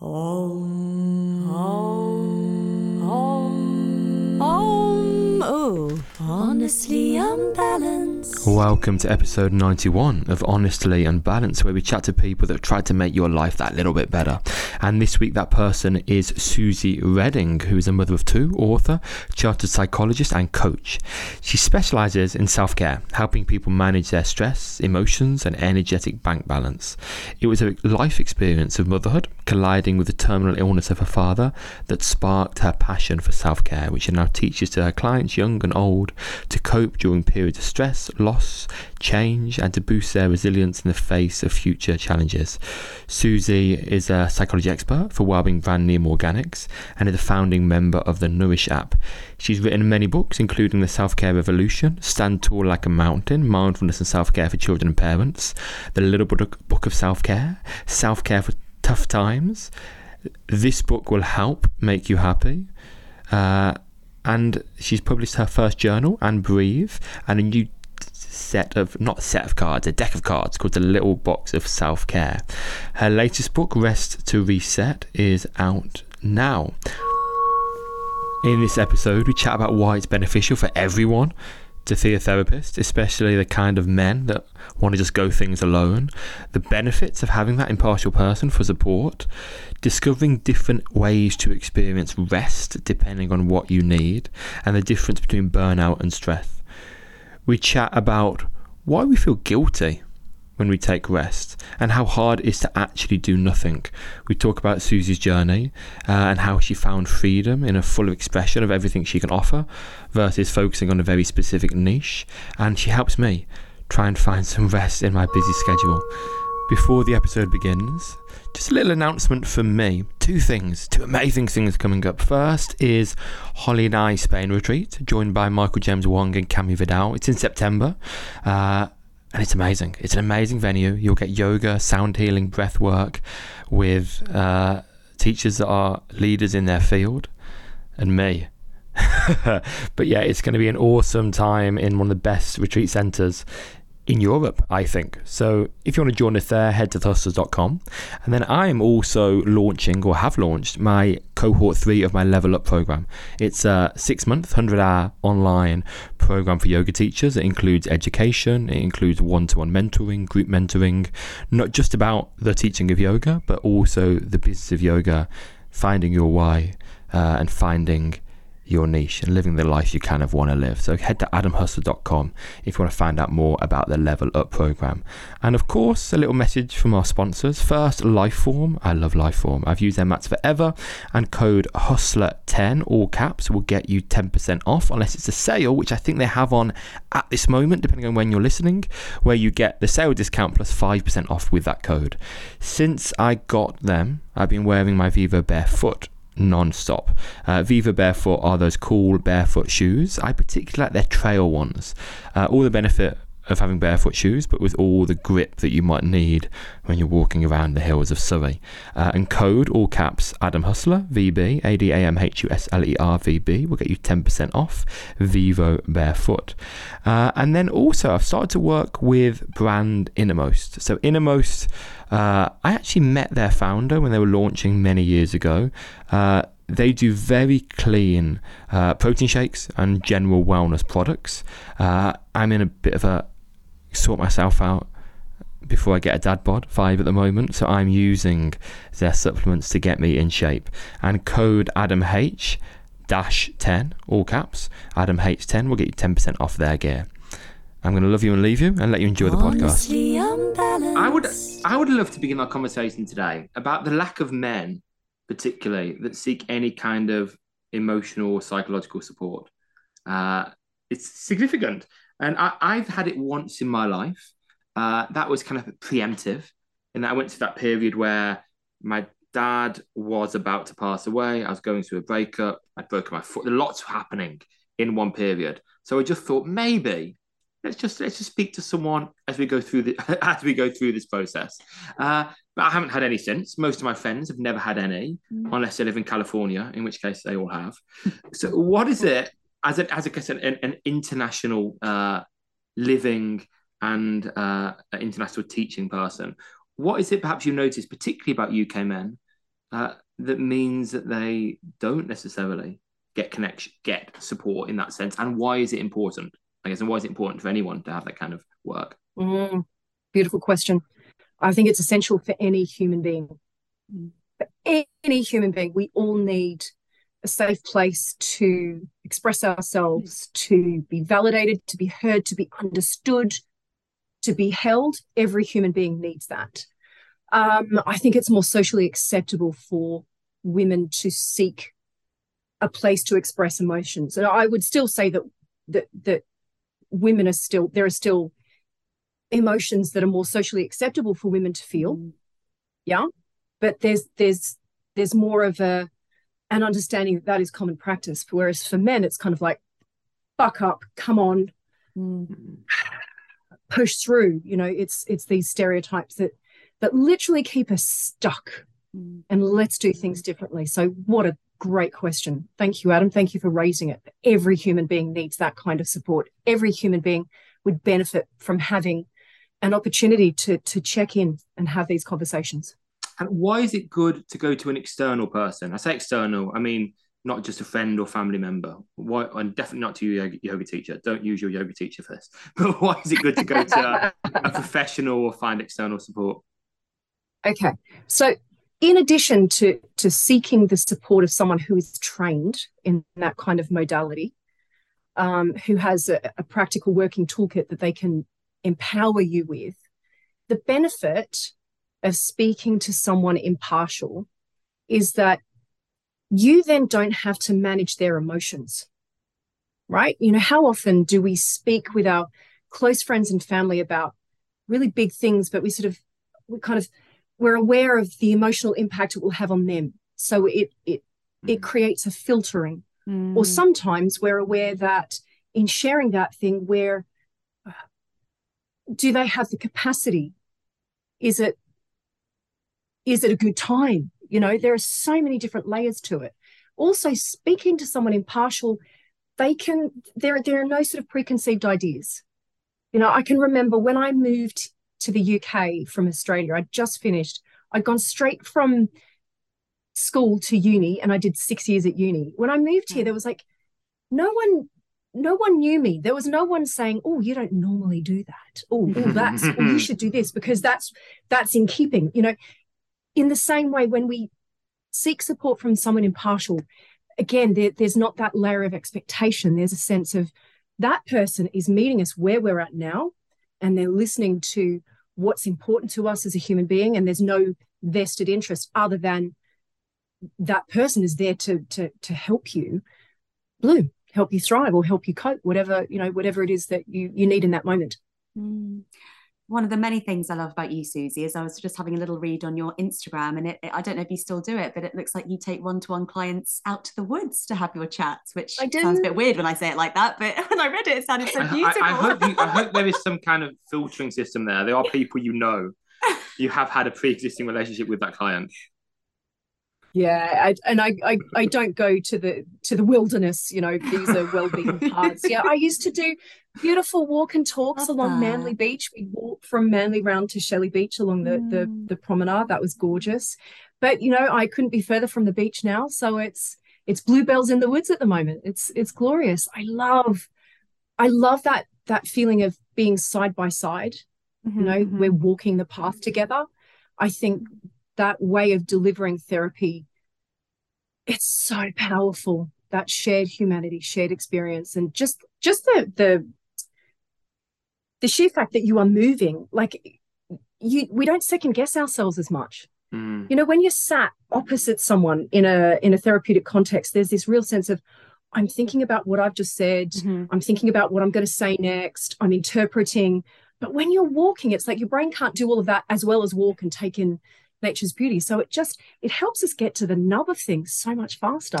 Om, honestly unbalanced. Welcome to episode 91 of Honestly Unbalanced, where we chat to people that have tried to make your life that little bit better. And this week, that person is Suzy Reading, who is a mother of two, author, chartered psychologist, and coach. She specializes in self care, helping people manage their stress, emotions, and energetic bank balance. It was a life experience of motherhood colliding with the terminal illness of her father that sparked her passion for self care, which she now teaches to her clients, young and old, to cope during periods of stress, loss, change, and to boost their resilience in the face of future challenges. Suzy is a psychology expert for wellbeing brand Neom Organics and is a founding member of the Nourish app. She's written many books, including The Self Care Revolution, Stand Tall Like a Mountain, Mindfulness and Self Care for Children and Parents, The Little Book, Book of Self Care, Self Care for Tough Times. This book will help make you happy. Uh, and she's published her first journal and breathe and a new set of not set of cards a deck of cards called the little box of self-care. Her latest book rest to reset is out now. In this episode we chat about why it's beneficial for everyone to see a therapist, especially the kind of men that want to just go things alone, the benefits of having that impartial person for support, discovering different ways to experience rest depending on what you need, and the difference between burnout and stress. We chat about why we feel guilty when we take rest and how hard it is to actually do nothing. We talk about Suzy's journey uh, and how she found freedom in a full expression of everything she can offer versus focusing on a very specific niche. And she helps me try and find some rest in my busy schedule. Before the episode begins, just a little announcement from me. Two things, two amazing things coming up. First is Holly and I Spain retreat, joined by Michael James Wong and Cami Vidal. It's in September. Uh, and it's amazing. It's an amazing venue. You'll get yoga, sound healing, breath work with uh, teachers that are leaders in their field, and me. but yeah, it's going to be an awesome time in one of the best retreat centres in Europe, I think. So if you want to join us there, head to thehustlers.com. And then I'm also launching or have launched my cohort three of my Level Up program. It's a six month, 100 hour online program for yoga teachers. It includes education, it includes one to one mentoring, group mentoring, not just about the teaching of yoga, but also the business of yoga, finding your why, uh, and finding your niche and living the life you kind of want to live. So head to adamhustle.com if you want to find out more about the Level Up program. And of course, a little message from our sponsors. First, Liforme. I love Liforme. I've used their mats forever, and code Hustler10, all caps, will get you 10% off unless it's a sale, which I think they have on at this moment, depending on when you're listening, where you get the sale discount plus 5% off with that code. Since I got them, I've been wearing my Vivo Barefoot non-stop. Uh, Vivo Barefoot are those cool barefoot shoes. I particularly like their trail ones. Uh, all the benefit of having barefoot shoes, but with all the grip that you might need when you're walking around the hills of Surrey. Uh, and code all caps Adam Hustler VB A D A M H U S L E R V B will get you 10% off Vivo Barefoot. Uh, and then also I've started to work with brand Innermost. So Innermost. Uh, I actually met their founder when they were launching many years ago. Uh, they do very clean uh, protein shakes and general wellness products. Uh, I'm in a bit of a sort myself out before I get a dad bod five at the moment, so I'm using their supplements to get me in shape. And code Adam H dash 10 all caps Adam H10 will get you 10% off their gear. I'm going to love you and leave you and let you enjoy the podcast. I would I would love to begin our conversation today about the lack of men, particularly that seek any kind of emotional or psychological support. Uh, it's significant, and I, have had it once in my life. Uh, that was kind of preemptive, and I went to that period where my dad was about to pass away. I was going through a breakup. I'd broken my foot. Lots happening in one period, so I just thought maybe let's just let's just speak to someone as we go through the as we go through this process. Uh, but I haven't had any since. Most of my friends have never had any, mm. unless they live in California, in which case they all have. so, what is it as a as a, an, an international uh, living and uh, international teaching person? What is it perhaps you notice, particularly about UK men, uh, that means that they don't necessarily get connection, get support in that sense? And why is it important? I guess, and why is it important for anyone to have that kind of work? Mm, beautiful question. I think it's essential for any human being. For any human being, we all need a safe place to express ourselves, to be validated, to be heard, to be understood, to be held. Every human being needs that. Um, I think it's more socially acceptable for women to seek a place to express emotions. And I would still say that that that women are still there are still emotions that are more socially acceptable for women to feel. Mm. Yeah. But there's there's there's more of a an understanding that that is common practice. Whereas for men, it's kind of like, fuck up, come on, mm. push through. You know, it's it's these stereotypes that that literally keep us stuck. Mm. And let's do things differently. So what a great question. Thank you, Adam. Thank you for raising it. Every human being needs that kind of support. Every human being would benefit from having an opportunity to to check in and have these conversations. And why is it good to go to an external person? I say external, I mean not just a friend or family member. Why? And definitely not to your yoga, teacher. Don't use your yoga teacher for this. But why is it good to go to a, a professional or find external support? Okay, so in addition to to seeking the support of someone who is trained in that kind of modality, um, who has a, a practical working toolkit that they can empower you with, the benefit of speaking to someone impartial is that you then don't have to manage their emotions, right? You know, how often do we speak with our close friends and family about really big things, but we sort of, we kind of, we're aware of the emotional impact it will have on them. So it, it, it mm. creates a filtering. Mm. Or sometimes we're aware that in sharing that thing, where do they have the capacity? Is it is it a good time? You know, there are so many different layers to it. Also, speaking to someone impartial, they can, there, there are no sort of preconceived ideas. You know, I can remember when I moved to the UK from Australia, I'd just finished, I'd gone straight from school to uni and I did six years at uni. When I moved here, mm. there was like no one no one knew me. There was no one saying, "Oh, you don't normally do that." Oh, oh that's oh, you should do this because that's that's in keeping. You know, in the same way, when we seek support from someone impartial, again, there, there's not that layer of expectation. There's a sense of that person is meeting us where we're at now, and they're listening to what's important to us as a human being, and there's no vested interest other than that person is there to to to help you bloom, help you thrive, or help you cope, whatever you know, whatever it is that you you need in that moment. Mm one of the many things I love about you, Suzy, is I was just having a little read on your Instagram, and it, it, I don't know if you still do it, but it looks like you take one-to-one clients out to the woods to have your chats, which sounds a bit weird when I say it like that. But when I read it, it sounded so beautiful. I, I, hope you, I hope there is some kind of filtering system there. There are people you know, you have had a pre-existing relationship with that client. Yeah, I, and I, I I don't go to the to the wilderness. You know, these are well-being paths. Yeah, I used to do beautiful walk and talks Love along that. Manly Beach. We walked from Manly round to Shelley Beach along the, mm. the the promenade. That was gorgeous. But you know, I couldn't be further from the beach now. So it's it's bluebells in the woods at the moment. It's it's glorious. I love I love that that feeling of being side by side. Mm-hmm, you know, mm-hmm. we're walking the path together. I think that way of delivering therapy it's so powerful that shared humanity shared experience and just just the the the sheer fact that you are moving like you we don't second guess ourselves as much mm. you know when you're sat opposite someone in a in a therapeutic context there's this real sense of i'm thinking about what i've just said mm-hmm. i'm thinking about what i'm going to say next i'm interpreting but when you're walking it's like your brain can't do all of that as well as walk and take in nature's beauty. So it just it helps us get to the nub of things so much faster.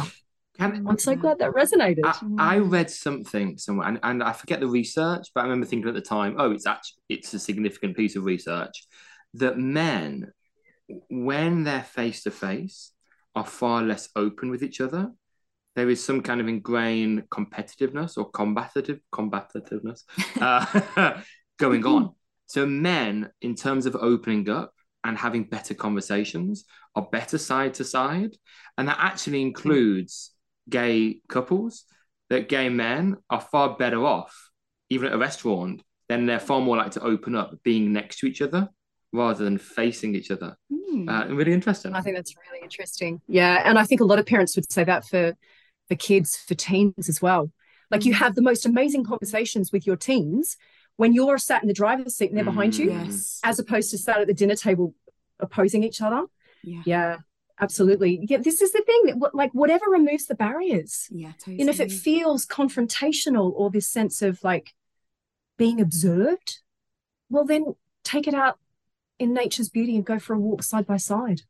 Can, I'm so glad that resonated. I, I read something somewhere, and, and I forget the research, but I remember thinking at the time, oh, it's actually it's a significant piece of research that men, when they're face to face, are far less open with each other. There is some kind of ingrained competitiveness or combative combativeness uh, going on. So men, in terms of opening up, and having better conversations are better side to side. And that actually includes gay couples, that gay men are far better off, even at a restaurant, then they're far more likely to open up being next to each other rather than facing each other. Mm. Uh, really interesting. I think that's really interesting. Yeah, and I think a lot of parents would say that for for kids, for teens as well. Like you hmm. have the most amazing conversations with your teens when you're sat in the driver's seat and they're behind mm, you, yes. as opposed to sat at the dinner table opposing each other. Yeah. yeah. Absolutely. Yeah, this is the thing that like whatever removes the barriers. Yeah, totally. Know, if it feels confrontational or this sense of like being observed, well then take it out in nature's beauty and go for a walk side by side.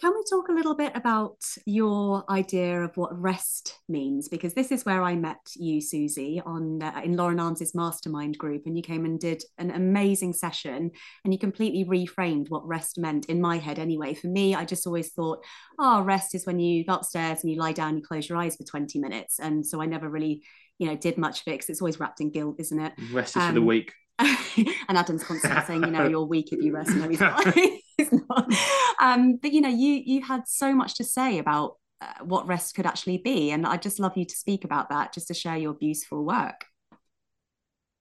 Can we talk a little bit about your idea of what rest means? Because this is where I met you, Suzy, on uh, in Lauren Arms's mastermind group, and you came and did an amazing session, and you completely reframed what rest meant in my head. Anyway, for me, I just always thought, oh, rest is when you go upstairs and you lie down, you close your eyes for twenty minutes, and so I never really, you know, did much of it because it's always wrapped in guilt, isn't it? Rest is um, for the um, weak. and Adam's constantly saying, you know, you're weak if you rest. No, he's not. he's not. Um, but you know, you you had so much to say about uh, what rest could actually be, and I'd just love you to speak about that, just to share your beautiful work.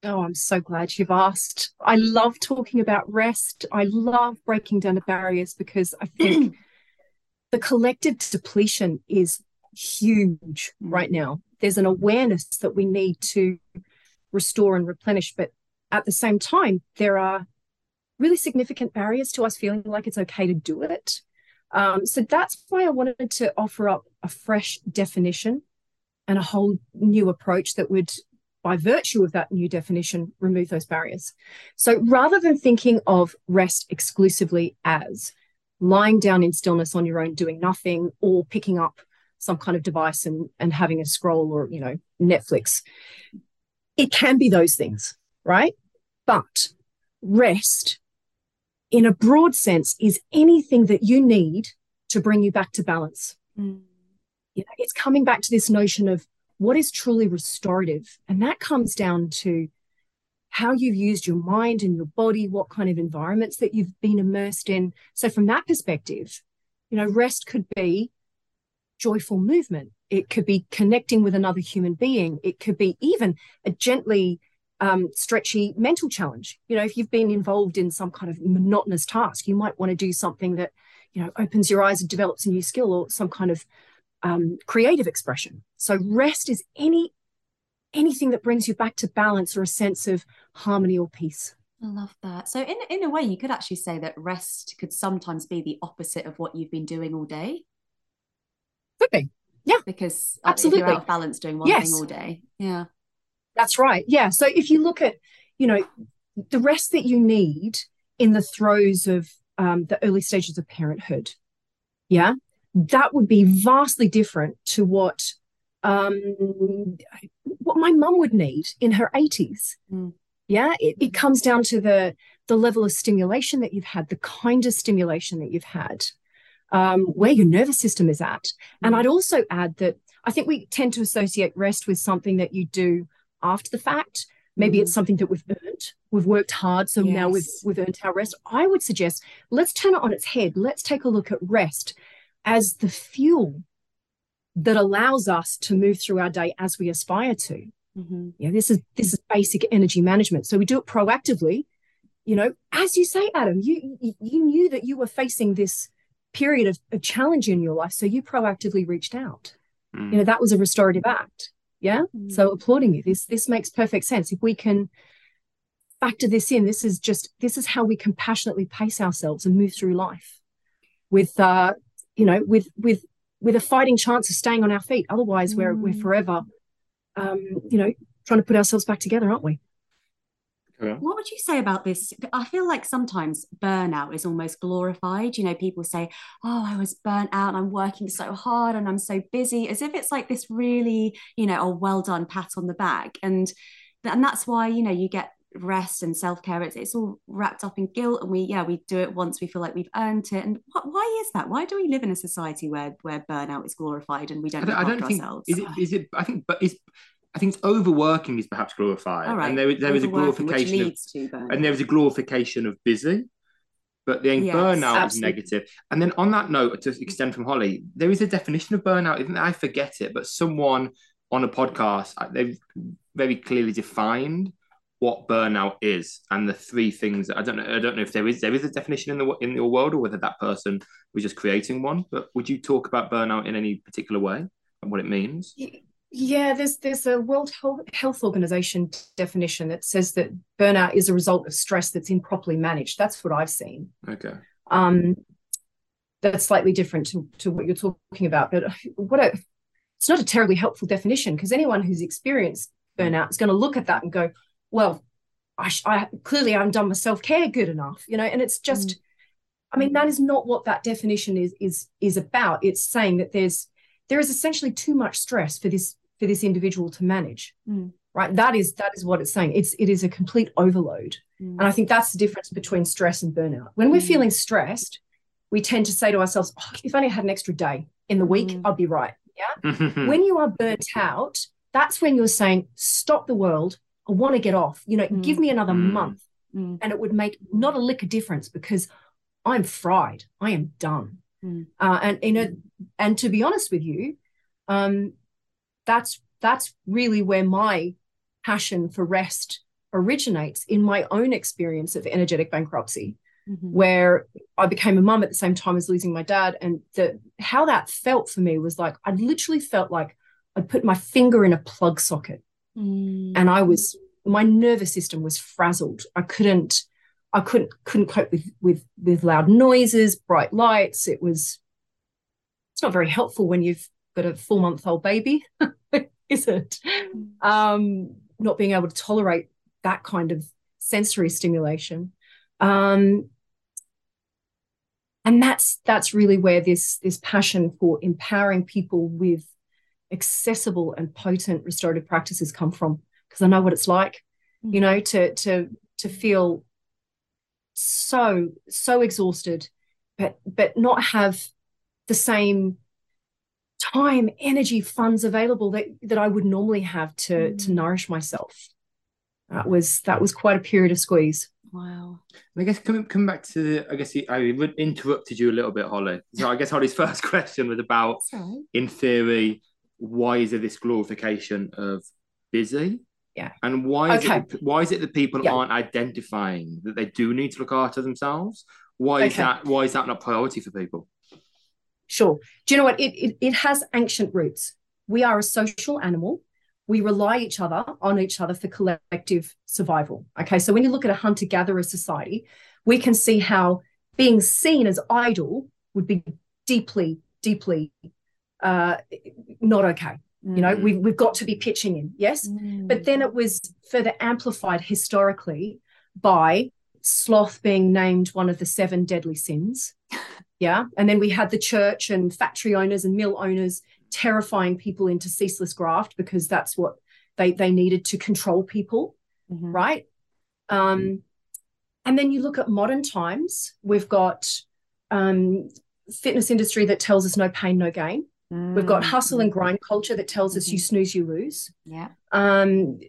Oh, I'm so glad you've asked. I love talking about rest. I love breaking down the barriers because I think the collective depletion is huge mm. right now. There's an awareness that we need to restore and replenish, but at the same time, there are really significant barriers to us feeling like it's okay to do it. Um, so that's why I wanted to offer up a fresh definition and a whole new approach that would, by virtue of that new definition, remove those barriers. So rather than thinking of rest exclusively as lying down in stillness on your own, doing nothing, or picking up some kind of device and, and having a scroll or, you know, Netflix, it can be those things, right? But rest, in a broad sense, is anything that you need to bring you back to balance. Mm. You know, it's coming back to this notion of what is truly restorative. And that comes down to how you've used your mind and your body, what kind of environments that you've been immersed in. So, from that perspective, you know, rest could be joyful movement. It could be connecting with another human being. It could be even a gently um, stretchy mental challenge. You know, if you've been involved in some kind of monotonous task, you might want to do something that, you know, opens your eyes and develops a new skill or some kind of um, creative expression. So rest is any anything that brings you back to balance or a sense of harmony or peace. I love that. So in in a way, you could actually say that rest could sometimes be the opposite of what you've been doing all day. Could be. Yeah. Because absolutely uh, you're out of balance doing one yes. thing all day. Yeah. That's right. Yeah. So if you look at, you know, the rest that you need in the throes of um, the early stages of parenthood, yeah, that would be vastly different to what um, what my mum would need in her 80s. Mm. Yeah, it, it comes down to the the level of stimulation that you've had, the kind of stimulation that you've had, um, where your nervous system is at. Mm. And I'd also add that I think we tend to associate rest with something that you do after the fact. Maybe mm. it's something that we've earned. We've worked hard, so yes. now we've we've earned our rest. I would suggest let's turn it on its head. Let's take a look at rest as the fuel that allows us to move through our day as we aspire to. Mm-hmm. Yeah, this is this is basic energy management. So we do it proactively. You know, as you say, Adam, you you, you knew that you were facing this period of, of challenge in your life, so you proactively reached out. Mm. You know, that was a restorative act. Yeah. Mm. So applauding you. This this makes perfect sense. If we can factor this in, this is just this is how we compassionately pace ourselves and move through life with uh, you know, with with with a fighting chance of staying on our feet. Otherwise, mm. we're we're mm. forever um, you know, trying to put ourselves back together, aren't we? What would you say about this? I feel like sometimes burnout is almost glorified. You know, people say, Oh, I was burnt out and I'm working so hard and I'm so busy, as if it's like this really, you know, a well done pat on the back. And and that's why, you know, you get rest and self-care. It's, it's all wrapped up in guilt. And we, yeah, we do it once we feel like we've earned it. And what, why is that? Why do we live in a society where where burnout is glorified and we don't, I don't, I don't think, ourselves? Is it, is it, I think, but is I think it's overworking is perhaps glorified, right. and there, there is a glorification of, and there is a glorification of busy. but the yes, burnout absolutely. is negative. And then on that note, to extend from Holly, there is a definition of burnout. Isn't I forget it, but someone on a podcast they've very clearly defined what burnout is and the three things. I don't know. I don't know if there is there is a definition in the in your world or whether that person was just creating one. But would you talk about burnout in any particular way and what it means? Yeah, there's there's a World Health Organization definition that says that burnout is a result of stress that's improperly managed. That's what I've seen. Okay. Um, that's slightly different to, to what you're talking about, but what a it's not a terribly helpful definition because anyone who's experienced burnout is going to look at that and go, well, I, I clearly I haven't done my self care good enough, you know, and it's just. Mm. I mean, that is not what that definition is is is about. It's saying that there's there is essentially too much stress for this for this individual to manage. Mm. right? That is that is what it's saying. It's it is a complete overload. Mm. and i think that's the difference between stress and burnout. When we're mm. feeling stressed we tend to say to ourselves oh, if i had an extra day in the week mm. i'd be right. Yeah? When you are burnt out that's when you're saying stop the world. I want to get off. You know give me another month. And it would make not a lick of difference because i'm fried. I am done. Uh, and you know and to be honest with you um, that's that's really where my passion for rest originates in my own experience of energetic bankruptcy mm-hmm. where i became a mum at the same time as losing my dad and the how that felt for me was like i literally felt like i'd put my finger in a plug socket mm. and i was my nervous system was frazzled i couldn't i couldn't couldn't cope with with with loud noises bright lights it was it's not very helpful when you've got a four month old baby, is it? Mm. Um, not being able to tolerate that kind of sensory stimulation. Um, and that's that's really where this this passion for empowering people with accessible and potent restorative practices come from because I know what it's like, you know, to to to feel so so exhausted, but but not have the same time, energy, funds available that that I would normally have to mm. to nourish myself. That was that was quite a period of squeeze. Wow. I guess coming coming back to the, I guess I interrupted you a little bit, Holly. So I guess Holly's first question was about, right. in theory, why is there this glorification of busy? Yeah. And why is okay. it why is it that people yeah. aren't identifying that they do need to look after themselves? Why is that why is that not priority for people? Sure. Do you know what? It, it, it has ancient roots. We are a social animal. We rely each other on each other for collective survival. Okay. So when you look at a hunter gatherer society, we can see how being seen as idle would be deeply, deeply uh, not okay. Mm. You know, mm. we've, we've got to be pitching in, yes? Mm. But then it was further amplified historically by sloth being named one of the seven deadly sins. Yeah. And then we had the church and factory owners and mill owners terrifying people into ceaseless graft because that's what they, they needed to control people. Mm-hmm. Right. Um, and then you look at modern times, we've got um, fitness industry that tells us no pain, no gain. Mm-hmm. We've got hustle and grind culture that tells us mm-hmm. you snooze, you lose. Yeah. Um,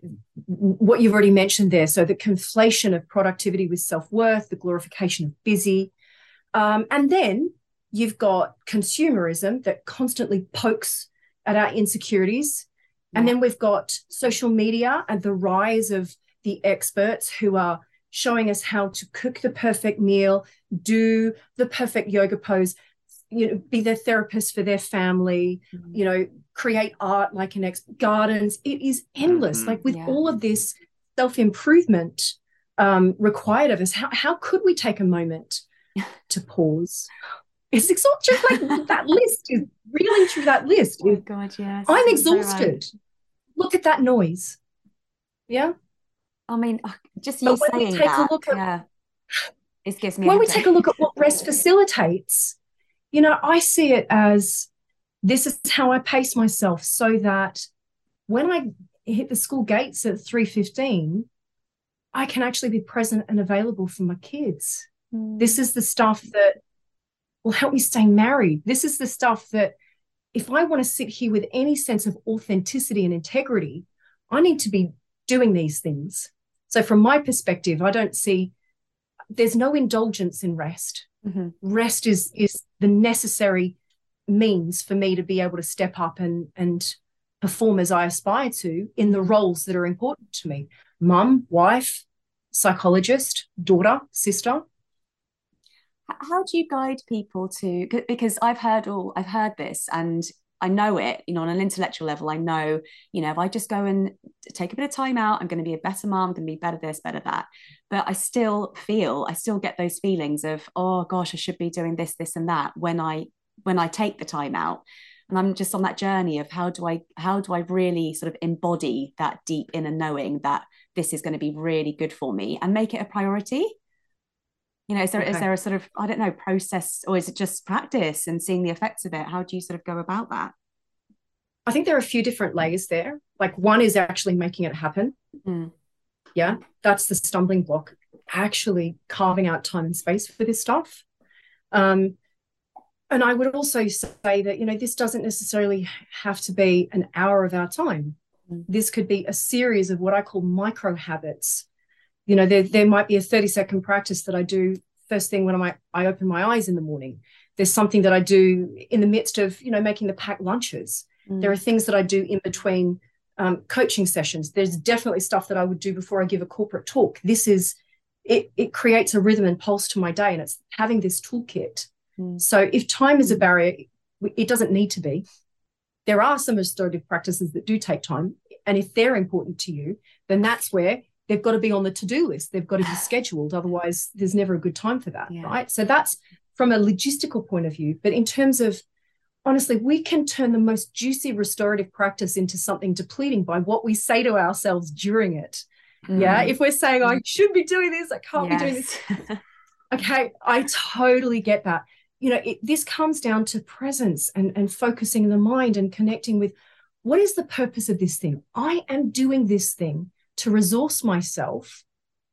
what you've already mentioned there. So the conflation of productivity with self worth, the glorification of busy, um, and then you've got consumerism that constantly pokes at our insecurities. Yeah. And then we've got social media and the rise of the experts who are showing us how to cook the perfect meal, do the perfect yoga pose, you know, be their therapist for their family, mm-hmm. you know, create art like an ex gardens. It is endless. Mm-hmm. Like with yeah. all of this self improvement um, required of us, how, how could we take a moment to pause. It's exhausting. Like that list is reeling through that list. Oh God, yes. I'm exhausted. Look at that noise. Yeah. I mean, uh, just you saying take that, a look at, yeah, it gives me. When we take a look at what rest facilitates, you know, I see it as this is how I pace myself so that when I hit the school gates at 3:15, I can actually be present and available for my kids. This is the stuff that will help me stay married. This is the stuff that if I want to sit here with any sense of authenticity and integrity, I need to be doing these things. So, from my perspective, I don't see there's no indulgence in rest. Mm-hmm. Rest is is the necessary means for me to be able to step up and and perform as I aspire to in the roles that are important to me. Mum, wife, psychologist, daughter, sister. How do you guide people to because I've heard all I've heard this and I know it, you know, on an intellectual level, I know, you know, if I just go and take a bit of time out, I'm going to be a better mom, I'm going to be better this, better that. But I still feel, I still get those feelings of, oh gosh, I should be doing this, this, and that when I when I take the time out. And I'm just on that journey of how do I how do I really sort of embody that deep inner knowing that this is going to be really good for me and make it a priority you know is there okay. is there a sort of i don't know process or is it just practice and seeing the effects of it how do you sort of go about that i think there are a few different layers there like one is actually making it happen mm. yeah that's the stumbling block actually carving out time and space for this stuff um and i would also say that you know this doesn't necessarily have to be an hour of our time mm. this could be a series of what i call micro habits you know there, there might be a 30 second practice that i do first thing when I, I open my eyes in the morning. There's something that i do in the midst of you know making the packed lunches. Mm. there are things that i do in between um, coaching sessions. There's definitely stuff that i would do before i give a corporate talk. This is it, it creates a rhythm and pulse to my day and it's having this toolkit. Mm. so if time is a barrier it doesn't need to be. There are some restorative practices that do take time and if they're important to you then that's where they've got to be on the to-do list. They've got to be scheduled otherwise there's never a good time for that yeah. right? So that's from a logistical point of view but in terms of honestly we can turn the most juicy restorative practice into something depleting by what we say to ourselves during it. Mm. yeah if we're saying i should be doing this i can't yes. be doing this. Okay i totally get that. You know it, this comes down to presence and and focusing the mind and connecting with what is the purpose of this thing? I am doing this thing to resource myself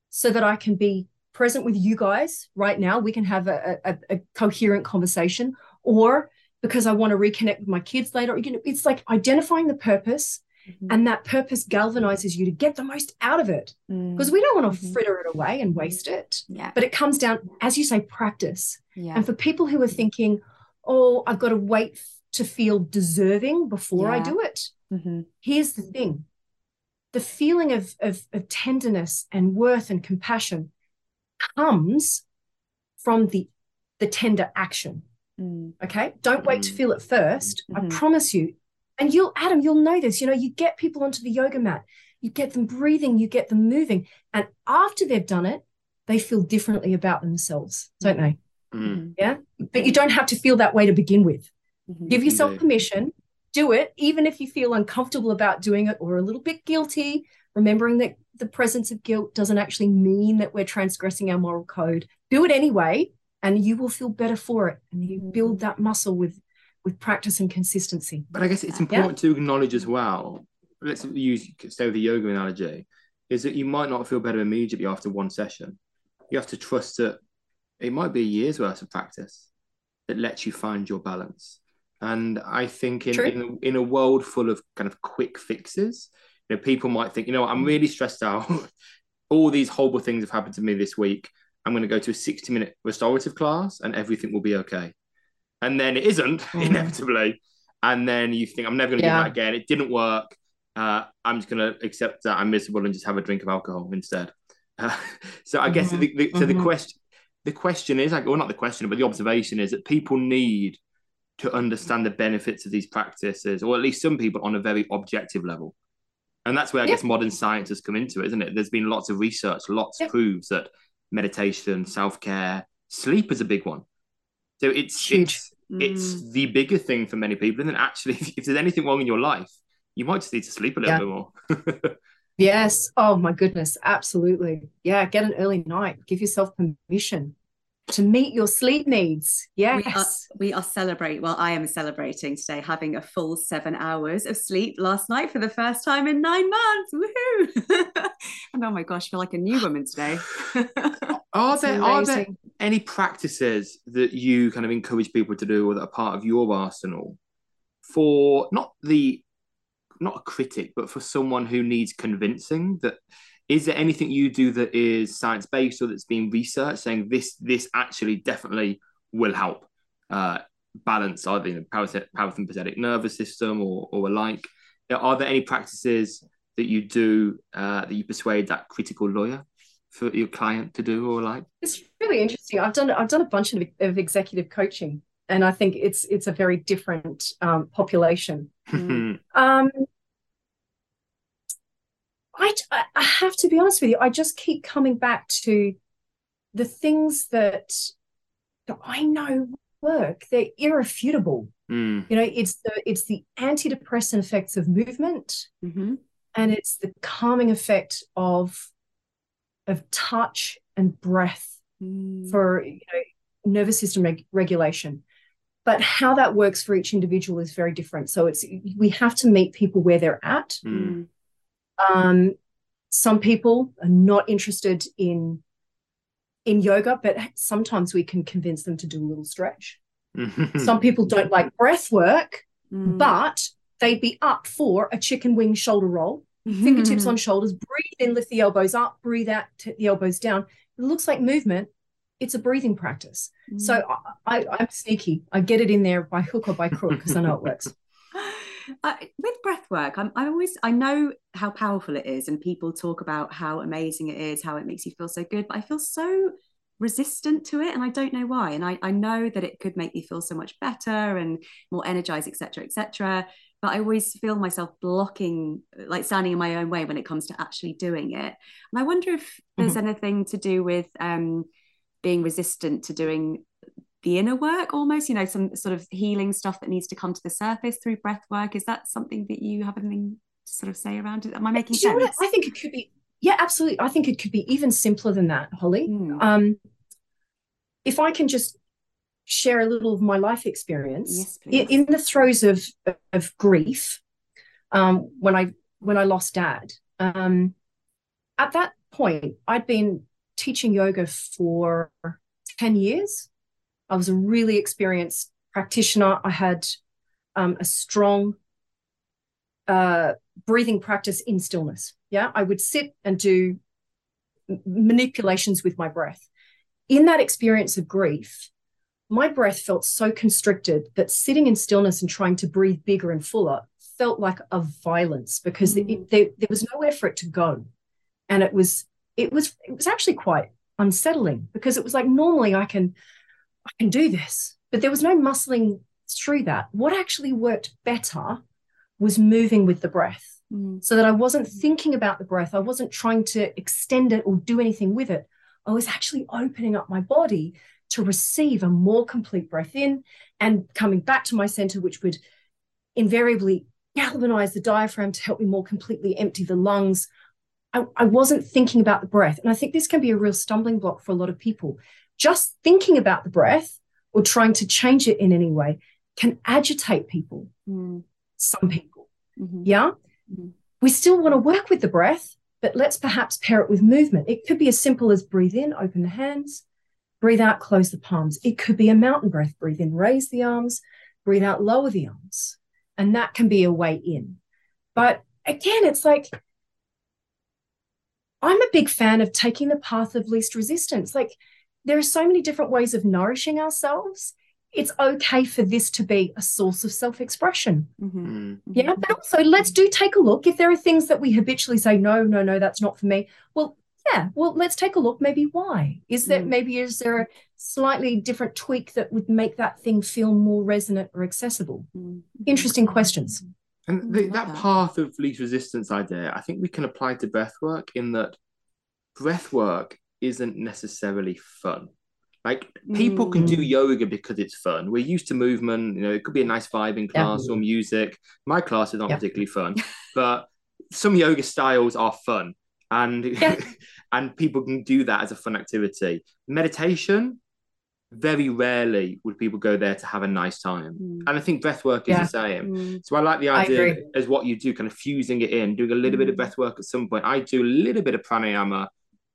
so that I can be present with you guys right now. We can have a, a, a coherent conversation, or because I want to reconnect with my kids later. You know, it's like identifying the purpose, mm-hmm. and that purpose galvanizes you to get the most out of it. Because mm-hmm. we don't want to mm-hmm. fritter it away and waste it. Yeah. But it comes down, as you say, practice. Yeah. And for people who are thinking, oh, I've got to wait to feel deserving before yeah. I do it. Mm-hmm. Here's the thing the feeling of, of, of tenderness and worth and compassion comes from the the tender action. Mm. Okay. Don't wait mm. to feel it 1st mm-hmm. I promise you. And you'll, Adam, you'll know this. You know, you get people onto the yoga mat, you get them breathing, you get them moving. And after they've done it, they feel differently about themselves, don't they? Mm. Yeah. But you don't have to feel that way to begin with. Mm-hmm. Give yourself permission do it, even if you feel uncomfortable about doing it or a little bit guilty, remembering that the presence of guilt doesn't actually mean that we're transgressing our moral code. Do it anyway, and you will feel better for it. And you build that muscle with with practice and consistency. But I guess it's important yeah. to acknowledge as well. Let's use stay with the yoga analogy, is that you might not feel better immediately after one session. You have to trust that it might be a year's worth of practice that lets you find your balance. And I think in, in a, in, a, world full of kind of quick fixes, you know, people might think, you know, I'm really stressed out. All these horrible things have happened to me this week. I'm going to go to a 60 minute restorative class and everything will be okay. And then it isn't, mm. inevitably. And then you think, I'm never going to yeah. do that again. It didn't work. Uh, I'm just going to accept that I'm miserable and just have a drink of alcohol instead. Uh, so I mm-hmm. guess the, the, so mm-hmm. the question the question is like, well, not the question, but the observation is that people need to understand the benefits of these practices, or at least some people on a very objective level. And that's where I yeah. guess modern science has come into it, isn't it? There's been lots of research, lots yeah. proves that meditation, self care, sleep is a big one. So it's Huge. it's mm. it's the bigger thing for many people. And then actually, if, if, there's anything wrong in your life, you might just need to sleep a little yeah. bit more. yes. Oh my goodness. Absolutely. Yeah. Get an early night. Give yourself permission to meet your sleep needs. Yes. We are, we are celebrating, well, I am celebrating today having a full seven hours of sleep last night for the first time in nine months. Woohoo! and oh my gosh, I feel like a new woman today. are there are there any practices that you kind of encourage people to do or that are part of your arsenal for not the not a critic, but for someone who needs convincing that is there anything you do that is science based or that's been researched saying this this actually definitely will help uh, balance either you know, parasympathetic nervous system or or alike? Are there any practices that you do uh, that you persuade that critical lawyer for your client to do or like? It's really interesting. I've done I've done a bunch of, of executive coaching, and I think it's it's a very different um, population. um, I I have to be honest with you. I just keep coming back to the things that that I know work. They're irrefutable. Mm. You know, it's the it's the antidepressant effects of movement, mm-hmm. and it's the calming effect of of touch and breath mm. for you know, nervous system reg- regulation. But how that works for each individual is very different. So it's we have to meet people where they're at. Mm. Um, some people are not interested in in yoga, but sometimes we can convince them to do a little stretch. some people don't like breath work, mm. but they'd be up for a chicken wing shoulder roll fingertips on shoulders, breathe in, lift the elbows up, breathe out, tip the elbows down. It looks like movement. It's a breathing practice. Mm. So I, I, am sneaky. I get it in there by hook or by crook because I know it works. Uh, with breath work, I'm, I always I know how powerful it is, and people talk about how amazing it is, how it makes you feel so good. But I feel so resistant to it, and I don't know why. And I, I know that it could make me feel so much better and more energized, etc., etc but I always feel myself blocking, like standing in my own way when it comes to actually doing it. And I wonder if there's mm-hmm. anything to do with um, being resistant to doing the inner work almost, you know, some sort of healing stuff that needs to come to the surface through breath work. Is that something that you have anything to sort of say around it? Am I making sense? I think it could be, yeah, absolutely. I think it could be even simpler than that, Holly. Mm. Um, if I can just share a little of my life experience yes, in, in, the throes of of grief um, when I when I lost dad. Um, at that point, I'd been teaching yoga for ten years. I was a really experienced practitioner. I had um, a strong uh, breathing practice in stillness. Yeah, I would sit and do manipulations with my breath. In that experience of grief, my breath felt so constricted that sitting in stillness and trying to breathe bigger and fuller felt like a violence because mm. it, there, there was nowhere for it to go and it was it was it was actually quite unsettling because it was like normally i can i can do this but there was no muscling through that what actually worked better was moving with the breath mm. so that i wasn't thinking about the breath i wasn't trying to extend it or do anything with it i was actually opening up my body to receive a more complete breath in and coming back to my center, which would invariably galvanize the diaphragm to help me more completely empty the lungs. I, I, wasn't thinking about the breath. And I think this can be a real stumbling block for a lot of people. Just thinking about the breath or trying to change it in any way can agitate people, mm. some people. Mm-hmm. Yeah. Mm-hmm. We still want to work with the breath, but let's perhaps pair it with movement. It could be as simple as breathe in, open the hands, Breathe out, close the palms. It could be a mountain breath. Breathe in, raise the arms. Breathe out, lower the arms. And that can be a way in. But again, it's like, I'm a big fan of taking the path of least resistance. Like, there are so many different ways of nourishing ourselves. It's okay for this to be a source of self expression. Mm-hmm. mm-hmm. Yeah. But also, let's do take a look. If there are things that we habitually say, no, no, no, that's not for me, well, yeah well let's take a look maybe why is that mm. maybe is there a slightly different tweak that would make that thing feel more resonant or accessible mm. interesting questions and the, that path of least resistance idea i think we can apply to breath work in that breath work isn't necessarily fun like people mm. can do mm. yoga because it's fun. We're used to movement. You know, it could be a nice vibe in class yeah. or music. My classes aren't yeah. particularly fun, but some yoga styles are fun and yeah. and people can do that as a fun activity. Meditation, very rarely would people go there to have a nice time. Mm. And I think breath work is yeah. the same. Mm. So I like the idea as what you do, kind of fusing it in, doing a little mm. bit of hmm. breath work at some point. I do a little bit of pranayama,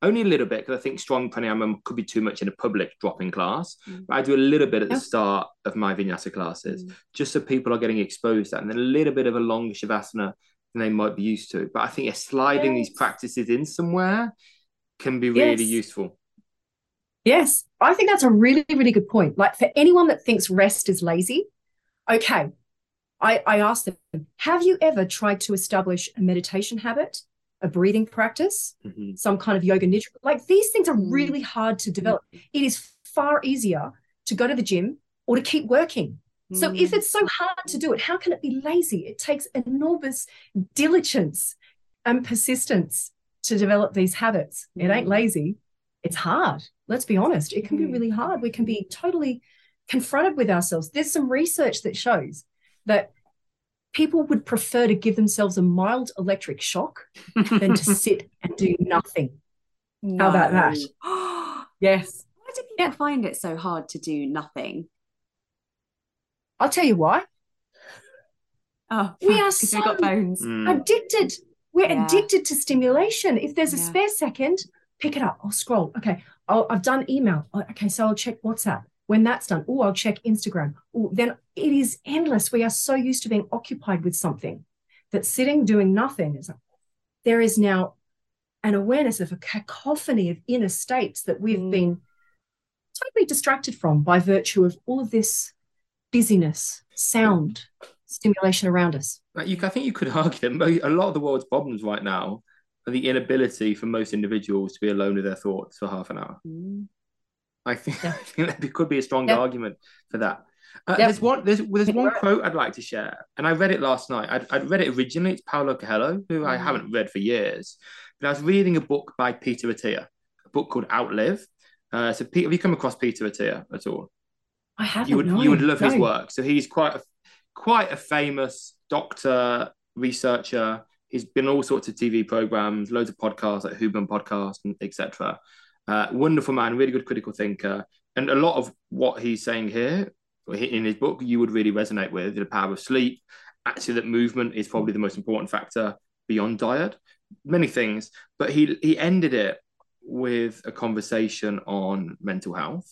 only a little bit, because I think strong pranayama could be too much in a public dropping class. Hmm. But I do a little bit at the start of my vinyasa classes, hmm. just so people are getting exposed to that. And then a little bit of a long shavasana than they might be used to. But I think yeah, sliding yes. these practices in somewhere can be really yes. useful. Yes, I think that's a really, really good point. Like for anyone that thinks rest is lazy, okay, I, I asked them, have you ever tried to establish a meditation habit, a breathing practice, mm-hmm. some kind of yoga nidra? Like these things are mm. really hard to develop. It is far easier to go to the gym or to keep working. Mm. So if mm. it's so hard to do it, how can it be lazy? It takes enormous diligence and persistence to develop these habits. Mm. It ain't mm. lazy, it's hard let's be honest, it can be mm. really hard. We can be totally confronted with ourselves. There's some research that shows that people would prefer to give themselves a mild electric shock than to sit and do nothing. No. How about that? yes. Why do people yeah. find it so hard to do nothing? I'll tell you why. Oh, we are so got phones. Mm. addicted. We're yeah. addicted to stimulation. If there's a yeah. spare second, pick it up. I'll scroll. Okay. Oh, I've done email. Oh, okay, so I'll check WhatsApp. When that's done, oh, I'll check Instagram. Oh, then it is endless. We are so used to being occupied with something that sitting doing nothing is like, there is now an awareness of a cacophony of inner states that we've mm. been totally distracted from by virtue of all of this busyness, sound, stimulation around us. You, I think you could argue that a lot of the world's problems right now are the inability for most individuals to be alone with their thoughts for half an hour. Mm. I think, yeah. I think that could be a strong yeah. argument for that. Uh, yeah. There's one there's there's one quote I'd like to share, and I read it last night. I'd, I'd read it originally. It's Paulo Coelho, who mm. I haven't read for years, but I was reading a book by Peter Attia, a book called Outlive. Uh, so, Peter, have you come across Peter Attia at all? I haven't. You would no, you would love no. his work. So he's quite a quite a famous doctor, researcher, he's been on all sorts of TV programs, loads of podcasts like Huberman Podcast etc. Uh, wonderful man, really good critical thinker, and a lot of what he's saying here in his book you would really resonate with the power of sleep. Actually, that movement is probably the most important factor beyond diet. Many things, but he he ended it with a conversation on mental health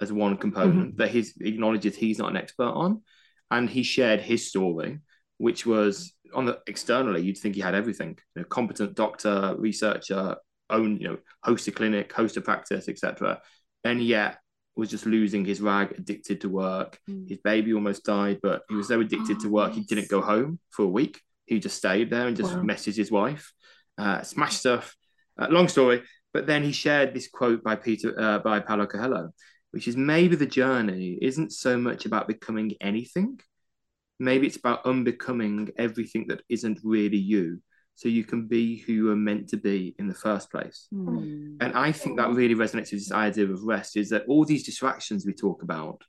as one component mm-hmm. that he acknowledges he's not an expert on, and he shared his story, which was on the externally, you'd think he had everything: you know, competent doctor, researcher, own you know, host a clinic, host a practice, etc. And yet was just losing his rag, addicted to work. Mm. His baby almost died, but he was so addicted oh, to work, he didn't go home for a week. He just stayed there and just wow. messaged his wife, uh, smash stuff. Uh, long story, but then he shared this quote by Peter uh, by Paulo Coelho, which is maybe the journey isn't so much about becoming anything, maybe it's about unbecoming everything that isn't really you so you can be who you are meant to be in the first place mm. and i think that really resonates with this idea of rest is that all these distractions we talk about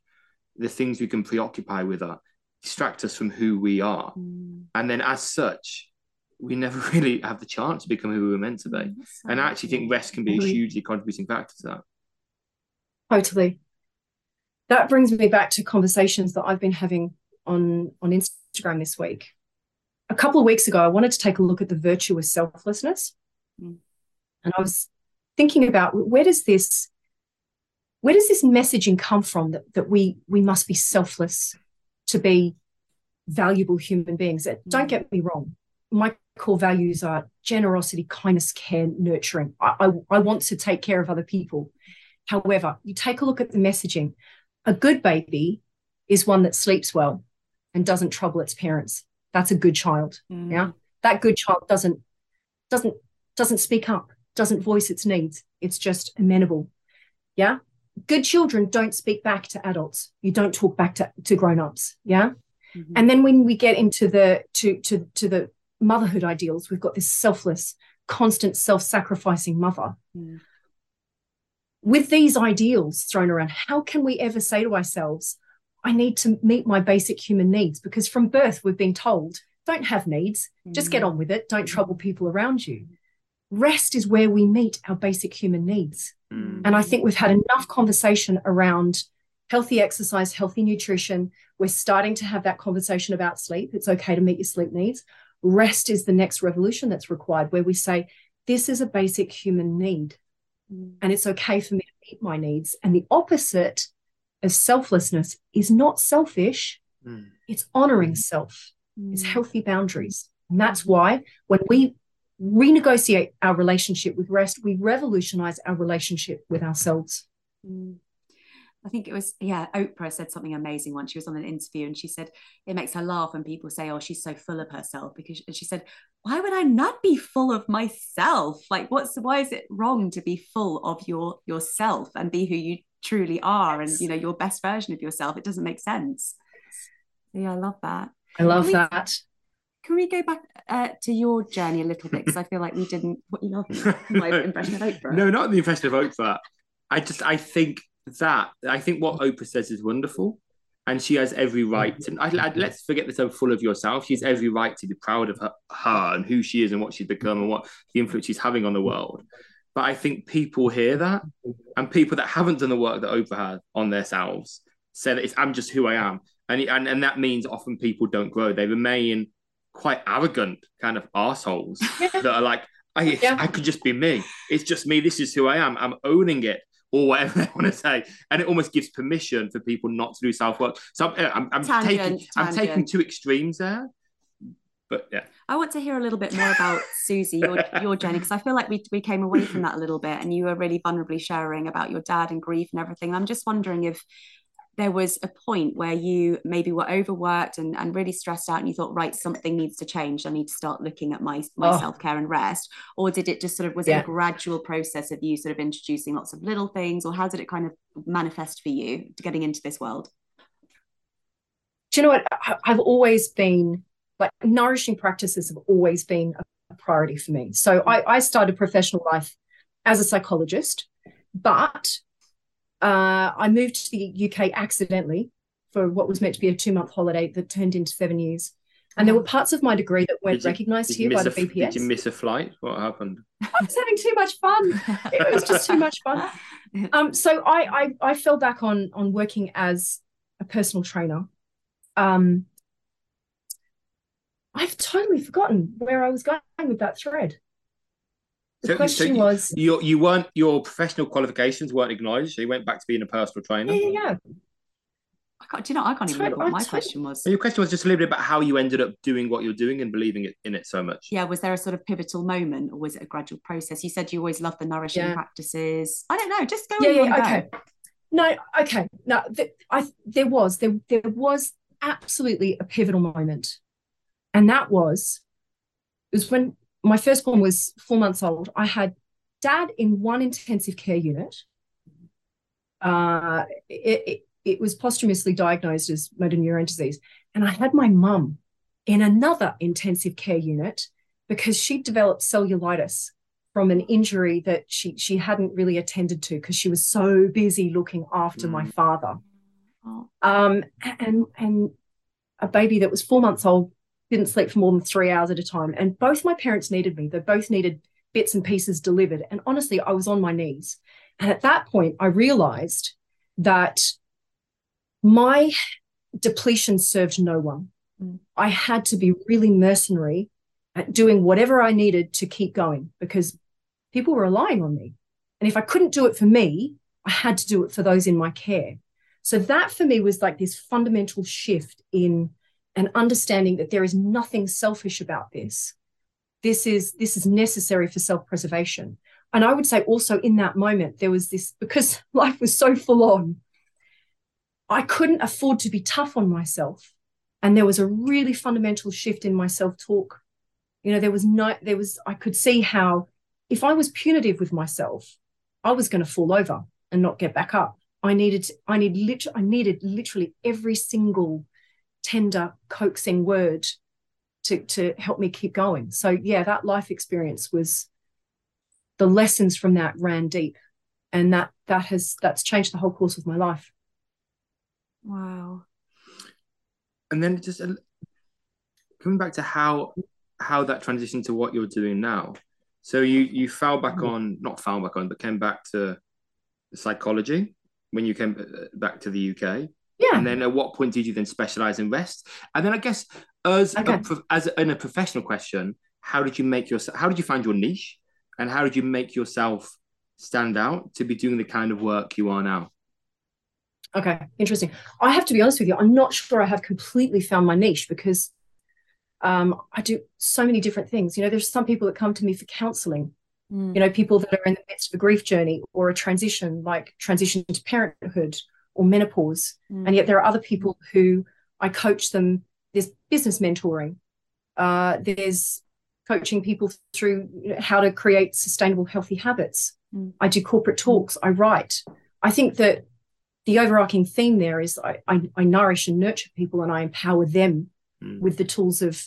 the things we can preoccupy with are distract us from who we are mm. and then as such we never really have the chance to become who we were meant to be mm, and i actually think rest can be a hugely contributing factor to that totally that brings me back to conversations that i've been having on on Instagram this week. A couple of weeks ago, I wanted to take a look at the virtue of selflessness, mm. and I was thinking about where does this where does this messaging come from that that we we must be selfless to be valuable human beings? Mm. Don't get me wrong, my core values are generosity, kindness, care, nurturing. I, I, I want to take care of other people. However, you take a look at the messaging. A good baby is one that sleeps well and doesn't trouble its parents that's a good child mm. yeah that good child doesn't doesn't doesn't speak up doesn't voice its needs it's just amenable yeah good children don't speak back to adults you don't talk back to, to grown-ups yeah mm-hmm. and then when we get into the to to to the motherhood ideals we've got this selfless constant self-sacrificing mother mm. with these ideals thrown around how can we ever say to ourselves I need to meet my basic human needs because from birth we've been told don't have needs, mm. just get mm. on with it, don't trouble people around you. Rest is where we meet our basic human needs. Mm. And I think we've had enough conversation around healthy exercise, healthy nutrition. We're starting to have that conversation about sleep. It's okay to meet your sleep needs. Rest is the next revolution that's required, where we say, this is a basic human need. Mm. And it's okay for me to meet my needs. And the opposite of selflessness is not selfish, mm. it's honoring self, mm. it's healthy boundaries. And that's why when we renegotiate our relationship with rest, we revolutionize our relationship with ourselves. Mm. I think it was, yeah, Oprah said something amazing once. She was on an interview and she said it makes her laugh when people say, oh, she's so full of herself. Because and she said, why would I not be full of myself? Like, what's why is it wrong to be full of your yourself and be who you truly are and, you know, your best version of yourself? It doesn't make sense. Yeah, I love that. I love can that. We, can we go back uh, to your journey a little bit? Because I feel like we didn't, what you know my impression of Oprah. No, not the impression of Oprah. I just, I think that I think what Oprah says is wonderful, and she has every right. And I, I, let's forget this so full of yourself. She has every right to be proud of her, her and who she is and what she's become and what the influence she's having on the world. But I think people hear that, and people that haven't done the work that Oprah had on themselves say that it's I'm just who I am, and and and that means often people don't grow. They remain quite arrogant kind of assholes that are like. I, yeah. I could just be me. It's just me. This is who I am. I'm owning it or whatever they want to say, and it almost gives permission for people not to do self work. So I'm, I'm, I'm taking tangent. I'm taking two extremes there, but yeah. I want to hear a little bit more about Suzy, your your journey, because I feel like we we came away from that a little bit, and you were really vulnerably sharing about your dad and grief and everything. I'm just wondering if there was a point where you maybe were overworked and, and really stressed out and you thought right something needs to change i need to start looking at my, my oh. self-care and rest or did it just sort of was yeah. it a gradual process of you sort of introducing lots of little things or how did it kind of manifest for you getting into this world do you know what i've always been like nourishing practices have always been a priority for me so I, I started professional life as a psychologist but uh, I moved to the UK accidentally for what was meant to be a two month holiday that turned into seven years. And there were parts of my degree that weren't recognised here by the BPS. Did you miss a flight? What happened? I was having too much fun. It was just too much fun. Um, so I, I, I fell back on on working as a personal trainer. Um, I've totally forgotten where I was going with that thread. The so, question so you, was you you weren't your professional qualifications weren't acknowledged, so you went back to being a personal trainer. Yeah, yeah. I can't, do you know? I can't even remember what my question was. Your question was just a little bit about how you ended up doing what you're doing and believing it in it so much. Yeah, was there a sort of pivotal moment, or was it a gradual process? You said you always loved the nourishing yeah. practices. I don't know. Just go. Yeah, yeah. Okay. Go. No. Okay. No. Th- I there was there there was absolutely a pivotal moment, and that was it was when my firstborn was four months old. I had dad in one intensive care unit. Uh, it, it, it was posthumously diagnosed as motor neurone disease. And I had my mum in another intensive care unit because she developed cellulitis from an injury that she she hadn't really attended to because she was so busy looking after mm. my father. Oh. Um, and and a baby that was four months old didn't sleep for more than three hours at a time. And both my parents needed me. They both needed bits and pieces delivered. And honestly, I was on my knees. And at that point, I realized that my depletion served no one. Mm. I had to be really mercenary at doing whatever I needed to keep going because people were relying on me. And if I couldn't do it for me, I had to do it for those in my care. So that for me was like this fundamental shift in and understanding that there is nothing selfish about this. This is this is necessary for self-preservation. And i would say also in that moment there was this because life was so full on i couldn't afford to be tough on myself. And there was a really fundamental shift in my self-talk. You know there was no there was i could see how if i was punitive with myself i was going to fall over and not get back up. I needed i need literally i needed literally every single tender, coaxing word to, to help me keep going. So, yeah, that life experience was the lessons from that ran deep. And that that has that's changed the whole course of my life. Wow. And then just uh, coming back to how how that transitioned to what you're doing now. So you you fell back mm-hmm. on not fell back on, but came back to psychology when you came uh, back to the UK. Yeah. And then at what point did you then specialize in rest? And then I guess as okay. a, as a, in a professional question, how did you make yourself? How did you find your niche? And how did you make yourself stand out to be doing the kind of work you are now? Okay, interesting. I have to be honest with you. I'm not sure I have completely found my niche because Um, I do so many different things. You know, there's some people that come to me for counseling. Mm. You know, people that are in the midst of a grief journey or a transition, like transition to parenthood or menopause. Mm. And yet there are other people who I coach them. There's business mentoring. Uh, there's coaching people through how to create sustainable, healthy habits. Mm. I do corporate talks. I write. I think that the overarching theme there is I, I, I nourish and nurture people and I empower them mm. with the tools of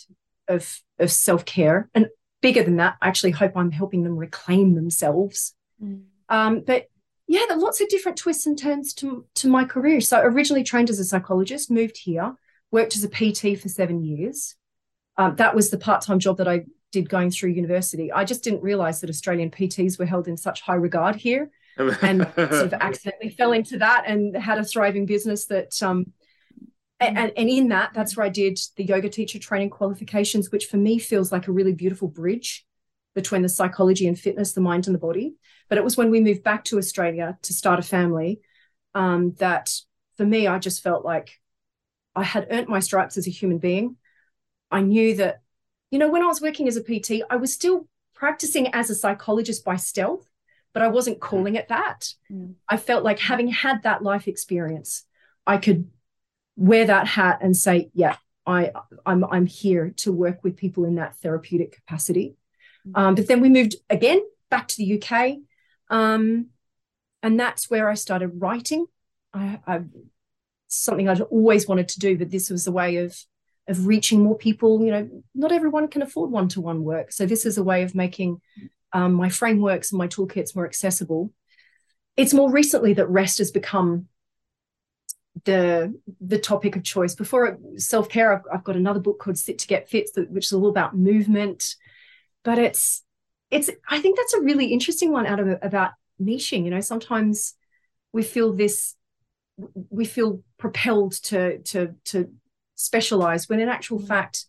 of of self care. And bigger than that, I actually hope I'm helping them reclaim themselves. Mm. Um, but yeah, there are lots of different twists and turns to to my career. So originally trained as a psychologist, moved here, worked as a PT for seven years. Um, that was the part time job that I did going through university. I just didn't realize that Australian PTs were held in such high regard here and sort of accidentally fell into that and had a thriving business that um and, and in that that's where I did the yoga teacher training qualifications which for me feels like a really beautiful bridge between the psychology and fitness the mind and the body but it was when we moved back to Australia to start a family um, that for me I just felt like I had earned my stripes as a human being I knew that you know, when I was working as a PT, I was still practicing as a psychologist by stealth, but I wasn't mm. calling it that. Mm. I felt like having had that life experience, I could wear that hat and say, yeah, I, I'm, I'm here to work with people in that therapeutic capacity. Mm. Um, but then we moved again back to the UK. Um, and that's where I started writing. I, I, something I'd always wanted to do, but this was a way of of reaching more people. You know, not everyone can afford one to one work. So this is a way of making um, my frameworks and my toolkits more accessible. It's more recently that rest has become the the topic of choice. Before self care, I've, I've, got another book called Sit to Get Fit, which is all about movement. But it's it's I think that's a really interesting one out of about niching. You know, sometimes we feel this we feel propelled to to to specialize when in actual mm. fact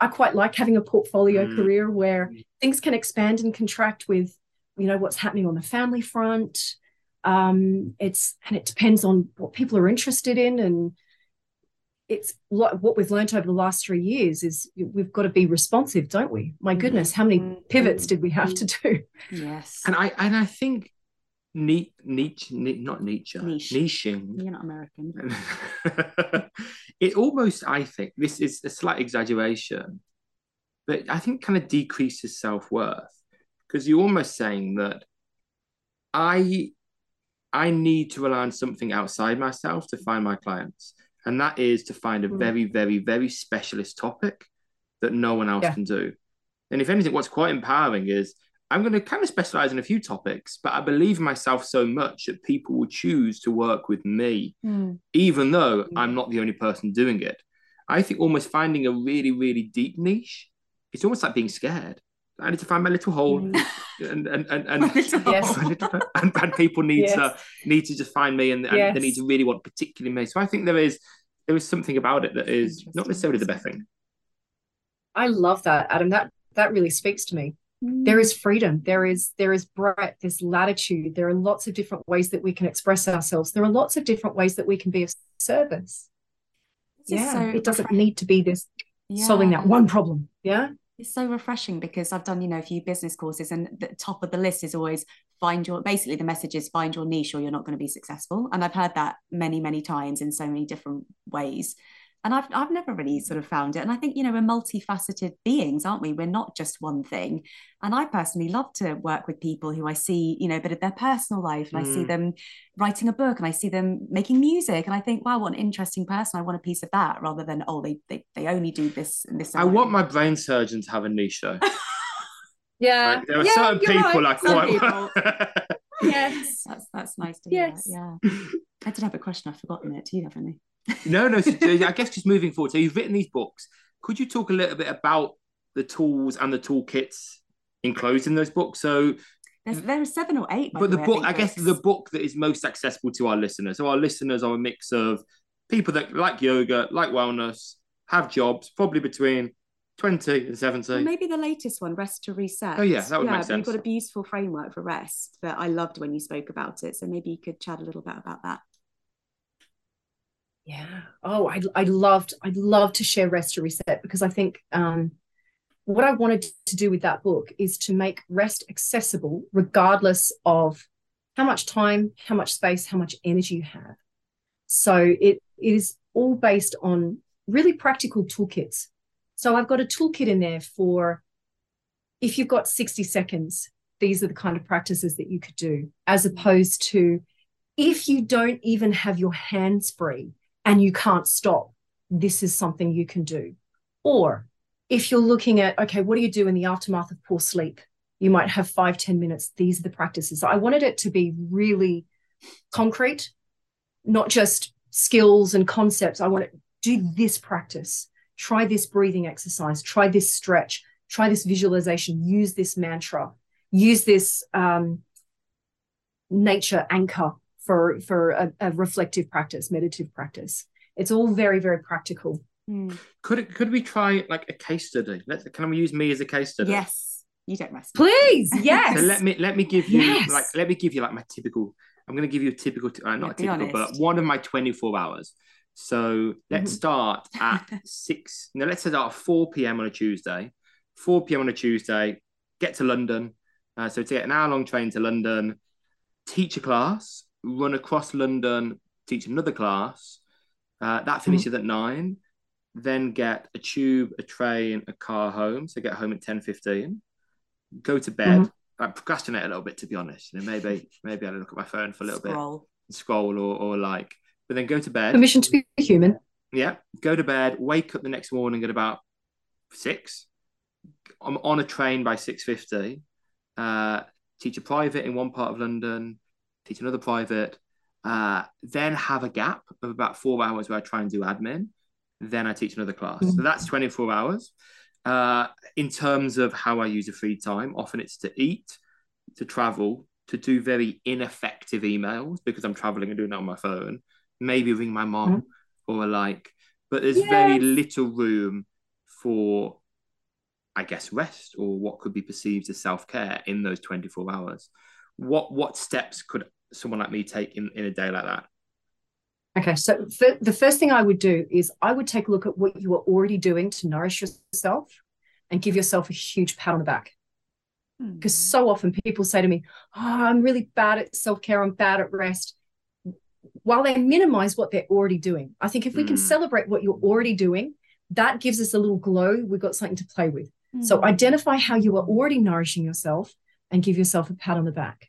i quite like having a portfolio mm. career where things can expand and contract with you know what's happening on the family front um it's and it depends on what people are interested in and it's what we've learned over the last three years is we've got to be responsive don't we my mm. goodness how many pivots did we have to do yes and i and i think Nietzsche, Nietzsche, not Nietzsche, Niche. niching. You're not American. it almost, I think, this is a slight exaggeration, but I think kind of decreases self worth because you're almost saying that I, I need to rely on something outside myself to find my clients, and that is to find a mm. very, very, very specialist topic that no one else yeah. can do. And if anything, what's quite empowering is I'm going to kind of specialize in a few topics, but I believe myself so much that people will choose to work with me, mm. even though mm. I'm not the only person doing it. I think almost finding a really, really deep niche, it's almost like being scared. I need to find my little hole, mm. and and and and, yes. and, and, people need yes. to need to just find me, and, and yes. they need to really want particularly me. So I think there is there is something about it that is not necessarily the best thing. I love that, Adam. That that really speaks to me. There is freedom. There is there is breadth. There's latitude. There are lots of different ways that we can express ourselves. There are lots of different ways that we can be of service. Yeah so it doesn't need to be this yeah. solving that one problem. Yeah it's so refreshing because I've done, you know, a few business courses and the top of the list is always find your basically the message is find your niche or you're not going to be successful. And I've heard that many, many times in so many different ways and I've I've never really sort of found it. And I think you know we're multifaceted beings, aren't we? We're not just one thing. And I personally love to work with people who I see, you know, a bit of their personal life, and mm. I see mm. them writing a book, and I see them making music, and I think, wow, what an interesting person! I want a piece of that, rather than oh, they they, they only do this and this. I want my brain surgeon to have a niche though. yeah, like, there are yeah, certain people right. I quite. yes, that's that's nice to hear. Yes. Yeah, I did have a question. I've forgotten it. Do you have any? No, no. So, I guess just moving forward. So you've written these books. Could you talk a little bit about the tools and the toolkits enclosed in those books? So there's, there are seven or eight. But the, the book, I, I guess, the book that is most accessible to our listeners. So our listeners are a mix of people that like yoga, like wellness, have jobs, probably between 20 and 70. Well, maybe the latest one, Rest to Reset. Oh, yeah, that would yeah, make sense. You've got a beautiful framework for rest that I loved when you spoke about it. So maybe you could chat a little bit about that. Yeah. Oh, I I loved I'd love to share Rest to Reset because I think um, what I wanted to do with that book is to make rest accessible regardless of how much time, how much space, how much energy you have. So it, it is all based on really practical toolkits. So I've got a toolkit in there for if you've got 60 seconds, these are the kind of practices that you could do, as opposed to if you don't even have your hands free and you can't stop, this is something you can do. Or if you're looking at, okay, what do you do in the aftermath of poor sleep? You might have five ten minutes. These are the practices. I wanted it to be really concrete, not just skills and concepts. I want to do this practice, try this breathing exercise, try this stretch, try this visualization, use this mantra, use this um, nature anchor for for a, a reflective practice, meditative practice. It's all very very practical. Mm. Could it, could we try like a case study? Let's can we use me as a case study? Yes, you don't mess. Please, yes. so let me let me give you yes. like let me give you like my typical. I'm going to give you a typical, uh, not yeah, typical, but one of my 24 hours. So let's mm-hmm. start at six. No, let's start at 4 p.m. on a Tuesday. 4 p.m. on a Tuesday. Get to London. Uh, so to get an hour long train to London, teach a class, run across London, teach another class. Uh, that finishes mm-hmm. at nine. Then get a tube, a train, a car home. So get home at ten fifteen. Go to bed. Mm-hmm. I procrastinate a little bit, to be honest. You know, maybe maybe I look at my phone for a little scroll. bit, scroll or, or like, but then go to bed. Permission to be human. Yeah, go to bed. Wake up the next morning at about six. I'm on a train by six fifty. Uh, teach a private in one part of London. Teach another private. Uh, then have a gap of about four hours where I try and do admin. Then I teach another class. Mm-hmm. So that's 24 hours. Uh, in terms of how I use a free time, often it's to eat, to travel, to do very ineffective emails because I'm traveling and doing that on my phone. Maybe ring my mom mm-hmm. or like, but there's yes. very little room for, I guess, rest or what could be perceived as self care in those 24 hours. What what steps could someone like me take in, in a day like that? Okay, so the first thing I would do is I would take a look at what you are already doing to nourish yourself and give yourself a huge pat on the back. Because mm. so often people say to me, Oh, I'm really bad at self care, I'm bad at rest. While they minimize what they're already doing, I think if we mm. can hmm. celebrate what you're already doing, that gives us a little glow. We've got something to play with. Mm. So hmm. identify how you are already nourishing yourself and give yourself a pat on the back.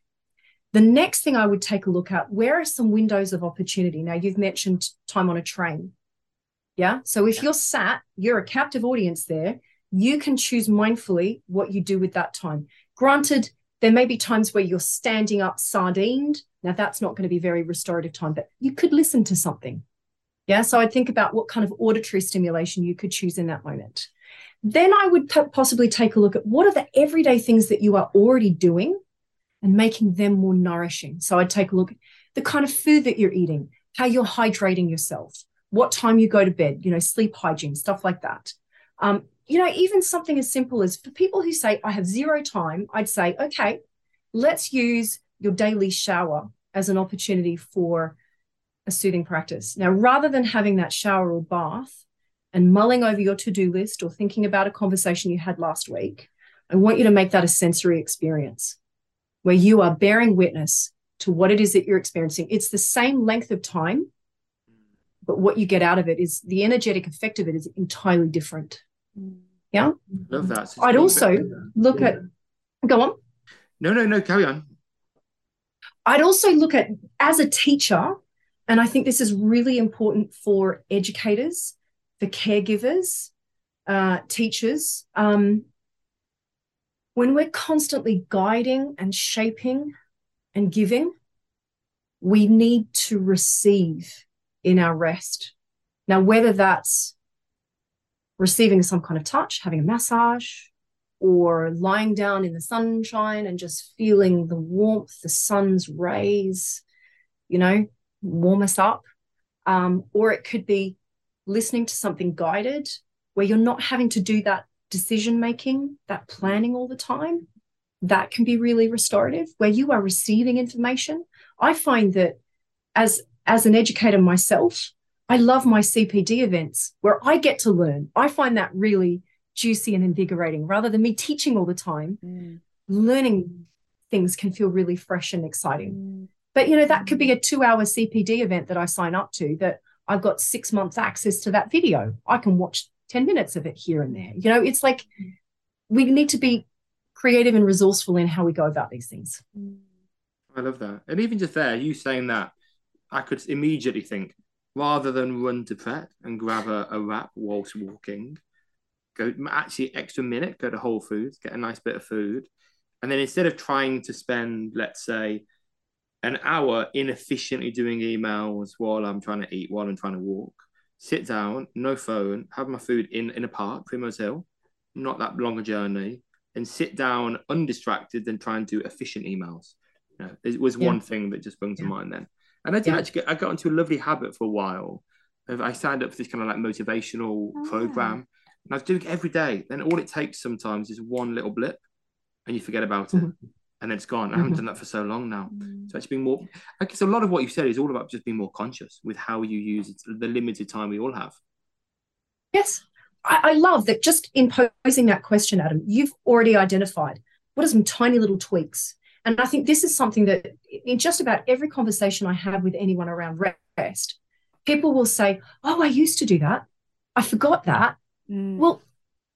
The next thing I would take a look at where are some windows of opportunity? Now, you've mentioned time on a train. Yeah. So if you're sat, you're a captive audience there, you can choose mindfully what you do with that time. Granted, there may be times where you're standing up sardined. Now, that's not going to be very restorative time, but you could listen to something. Yeah. So I'd think about what kind of auditory stimulation you could choose in that moment. Then I would p- possibly take a look at what are the everyday things that you are already doing and making them more nourishing. So I'd take a look at the kind of food that you're eating, how you're hydrating yourself, what time you go to bed, you know, sleep hygiene, stuff like that. Um, you know, even something as simple as for people who say, I have zero time, I'd say, okay, let's use your daily shower as an opportunity for a soothing practice. Now, rather than having that shower or bath and mulling over your to do list or thinking about a conversation you had last week, I want you to make that a sensory experience where you are bearing witness to what it is that you're experiencing. It's the same length of time, but what you get out of it is the energetic effect of it is entirely different. Yeah. Love that. I'd also look at, go on. No, no, no, carry on. I'd also look at, as a teacher, and I think this is really important for educators, for caregivers, uh, teachers, um, when we're constantly guiding and shaping and giving, we need to receive in our rest. Now, whether that's receiving some kind of touch, having a massage, or lying down in the sunshine and just feeling the warmth, the sun's rays, you know, warm us up. Um, or it could be listening to something guided where you're not having to do that decision making, that planning all the time, that can be really restorative where you are receiving information. I find that as as an educator myself, I love my CPD events where I get to learn. I find that really juicy and invigorating rather than me teaching all the time. Mm. Learning things can feel really fresh and exciting. Mm. But you know, that could be a two hour CPD event that I sign up to that I've got six months access to that video. I can watch 10 minutes of it here and there. You know, it's like we need to be creative and resourceful in how we go about these things. Mm. I love that. And even just there, you saying that, I could immediately think rather than run to Pret and grab a, a wrap whilst walking, go actually extra minute, go to Whole Foods, get a nice bit of food. And then instead of trying to spend, let's say, an hour inefficiently doing emails while I'm trying to eat, while I'm trying to walk, sit down, no phone, have my food in, in a park, Primrose Hill, not that long a journey, and sit down undistracted and try and do efficient emails. You know, it was yeah. one thing that just sprung to yeah. mind then. And I did yeah. actually get, I got into a lovely habit for a while. I signed up for this kind of like motivational oh. program, and I was doing it every day. Then all it takes sometimes is one little blip, and you forget about it, mm-hmm. And then it's gone. Mm-hmm. I haven't mm-hmm. done that for so long now. Mm-hmm. So it's been more. I guess a lot of what you said is all about just being more conscious with how you use the limited time we all have. Yes, I, I love that. Just in posing that question, Adam, you've already identified what are some tiny little tweaks and I think this is something that in just about every conversation I have with anyone around rest, people will say, Oh, I used to do that. I forgot that. Mm. Well,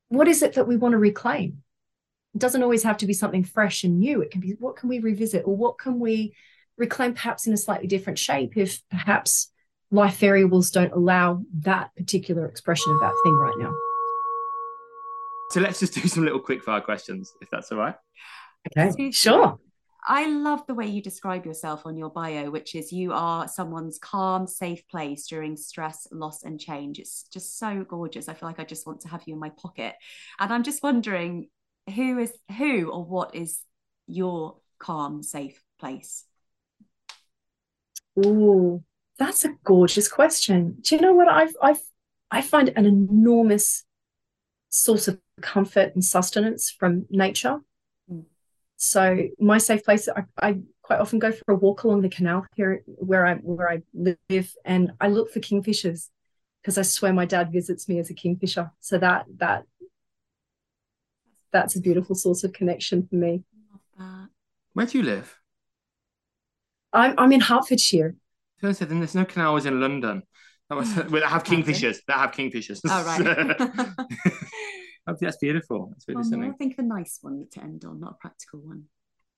what is it that we want to reclaim? It doesn't always have to be something fresh and new. It can be what can we revisit or what can we reclaim perhaps in a slightly different shape if perhaps life variables don't allow that particular expression of that thing right now. So let's just do some little quick fire questions, if that's all right. Okay, sure. I love the way you describe yourself on your bio, which is you are someone's calm, safe place during stress, loss, and change. It's just so gorgeous. I feel like I just want to have you in my pocket. And I'm just wondering who is who or what is your calm, safe place? Oh, that's a gorgeous question. Do you know what I've I've I find an enormous source of comfort and sustenance from nature. Hmm. So my safe place, I, I quite often go for a walk along the canal here where I where I live, and I look for kingfishers because I swear my dad visits me as a kingfisher. So that that that's a beautiful source of connection for me. Where do you live? I'm I'm in Hertfordshire. So then there's no canals in London. That was, hmm. that have kingfishers. That have kingfishers. Oh right. that's beautiful. That's really something. I think a nice one to end on, not a practical one.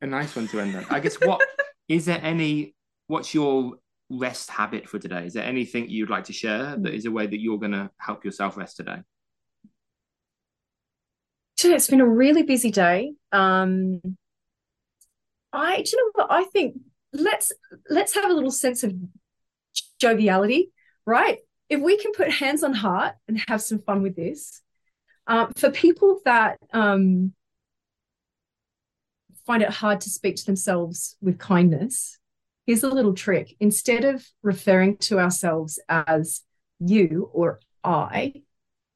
A nice one to end on. I guess what is there any? What's your rest habit for today? Is there anything you'd like to share that is a way that you're going to help yourself rest today? It's been a really busy day. Um, I, do you know what? I think let's let's have a little sense of joviality, right? If we can put hands on heart and have some fun with this, um, for people that um, find it hard to speak to themselves with kindness, here's a little trick. Instead of referring to ourselves as you or I,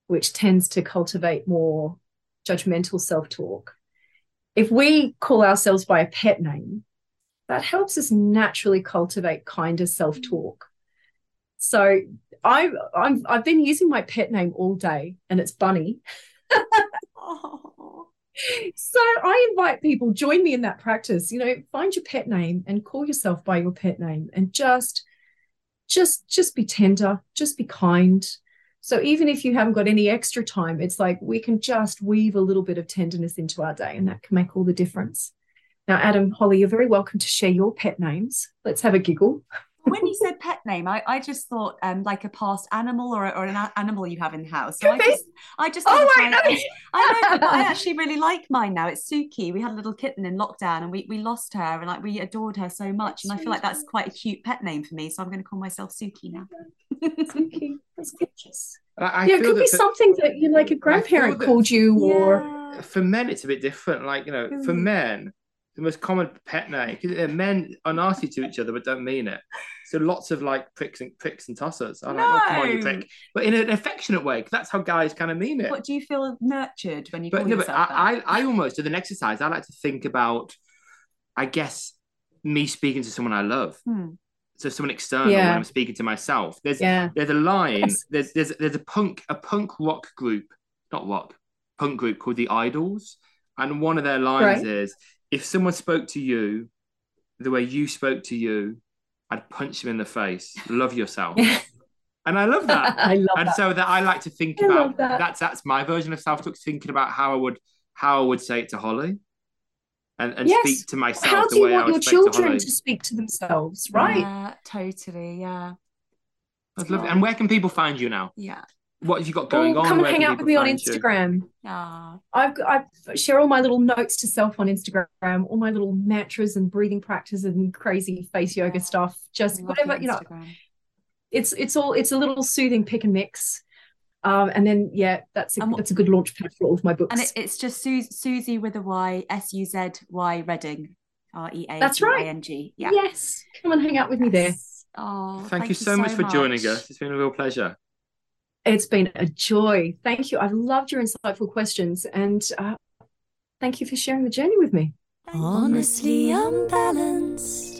which tends to cultivate more judgmental self talk, if we call ourselves by a pet name, that helps us naturally cultivate kinder self talk. So I I'm I've been using my pet name all day, and it's Bunny. So I invite people join me in that practice. You know, find your pet name and call yourself by your pet name, and just, just, just be tender, just be kind. So even if you haven't got any extra time, it's like we can just weave a little bit of tenderness into our day, and that can make all the difference. Now, Adam, Holly, you're very welcome to share your pet names. Let's have a giggle when you said pet name, I, I just thought um like a past animal or, or an animal you have in the house. So I just I just oh, right, I, I know I actually really like mine now. It's Suki. We had a little kitten in lockdown and we, we lost her and like we adored her so much. And I feel like that's quite a cute pet name for me. So I'm going to call myself Suki now. Suki. That's gorgeous. I, yeah, it could be for, something that you like a grandparent called you yeah. or for men it's a bit different. Like, you know, for men, the most common pet name because men are nasty to each other but don't mean it. So lots of like pricks and pricks and tossers. I like, no. oh, come on, you prick, but in an affectionate way because that's how guys kind of mean it. What do you feel nurtured when you? But no, but I, I, I almost do an exercise. I like to think about, I guess, me speaking to someone I love. Hmm. So someone external yeah. when I'm speaking to myself. There's yeah. there's a line. Yes. There's there's there's a punk a punk rock group, not rock, punk group called the IDLES, and one of their lines right. is if someone spoke to you the way you spoke to you, I'd punch them in the face. Love yourself. and I love that. I love and that. so that I like to think I about that. that's that's my version of self talk. Thinking about how I would how I would say it to Holly, and, and yes. speak to myself. How do you want your children to, to, speak to themselves? Right? Yeah, totally. Yeah. I'd love it. And where can people find you now? Yeah. What have you got going oh, on? Come and hang out with me on Instagram. Ah. I've I share all my little notes to self on Instagram, all my little mantras and breathing practices and crazy face yoga stuff. Just whatever you know. It's it's all it's a little soothing pick and mix. Um, and then yeah, that's a, that's a good launch pad for all of my books. And it, it's just Su- Suzy with a Y, S U Z Y Reading, R E A. That's right. Yeah. Yes, come and hang out with yes. me there. Oh, thank, thank you, so, much for joining us. It's been a real pleasure. It's been a joy. Thank you. I've loved your insightful questions and uh, thank you for sharing the journey with me. Honestly unbalanced.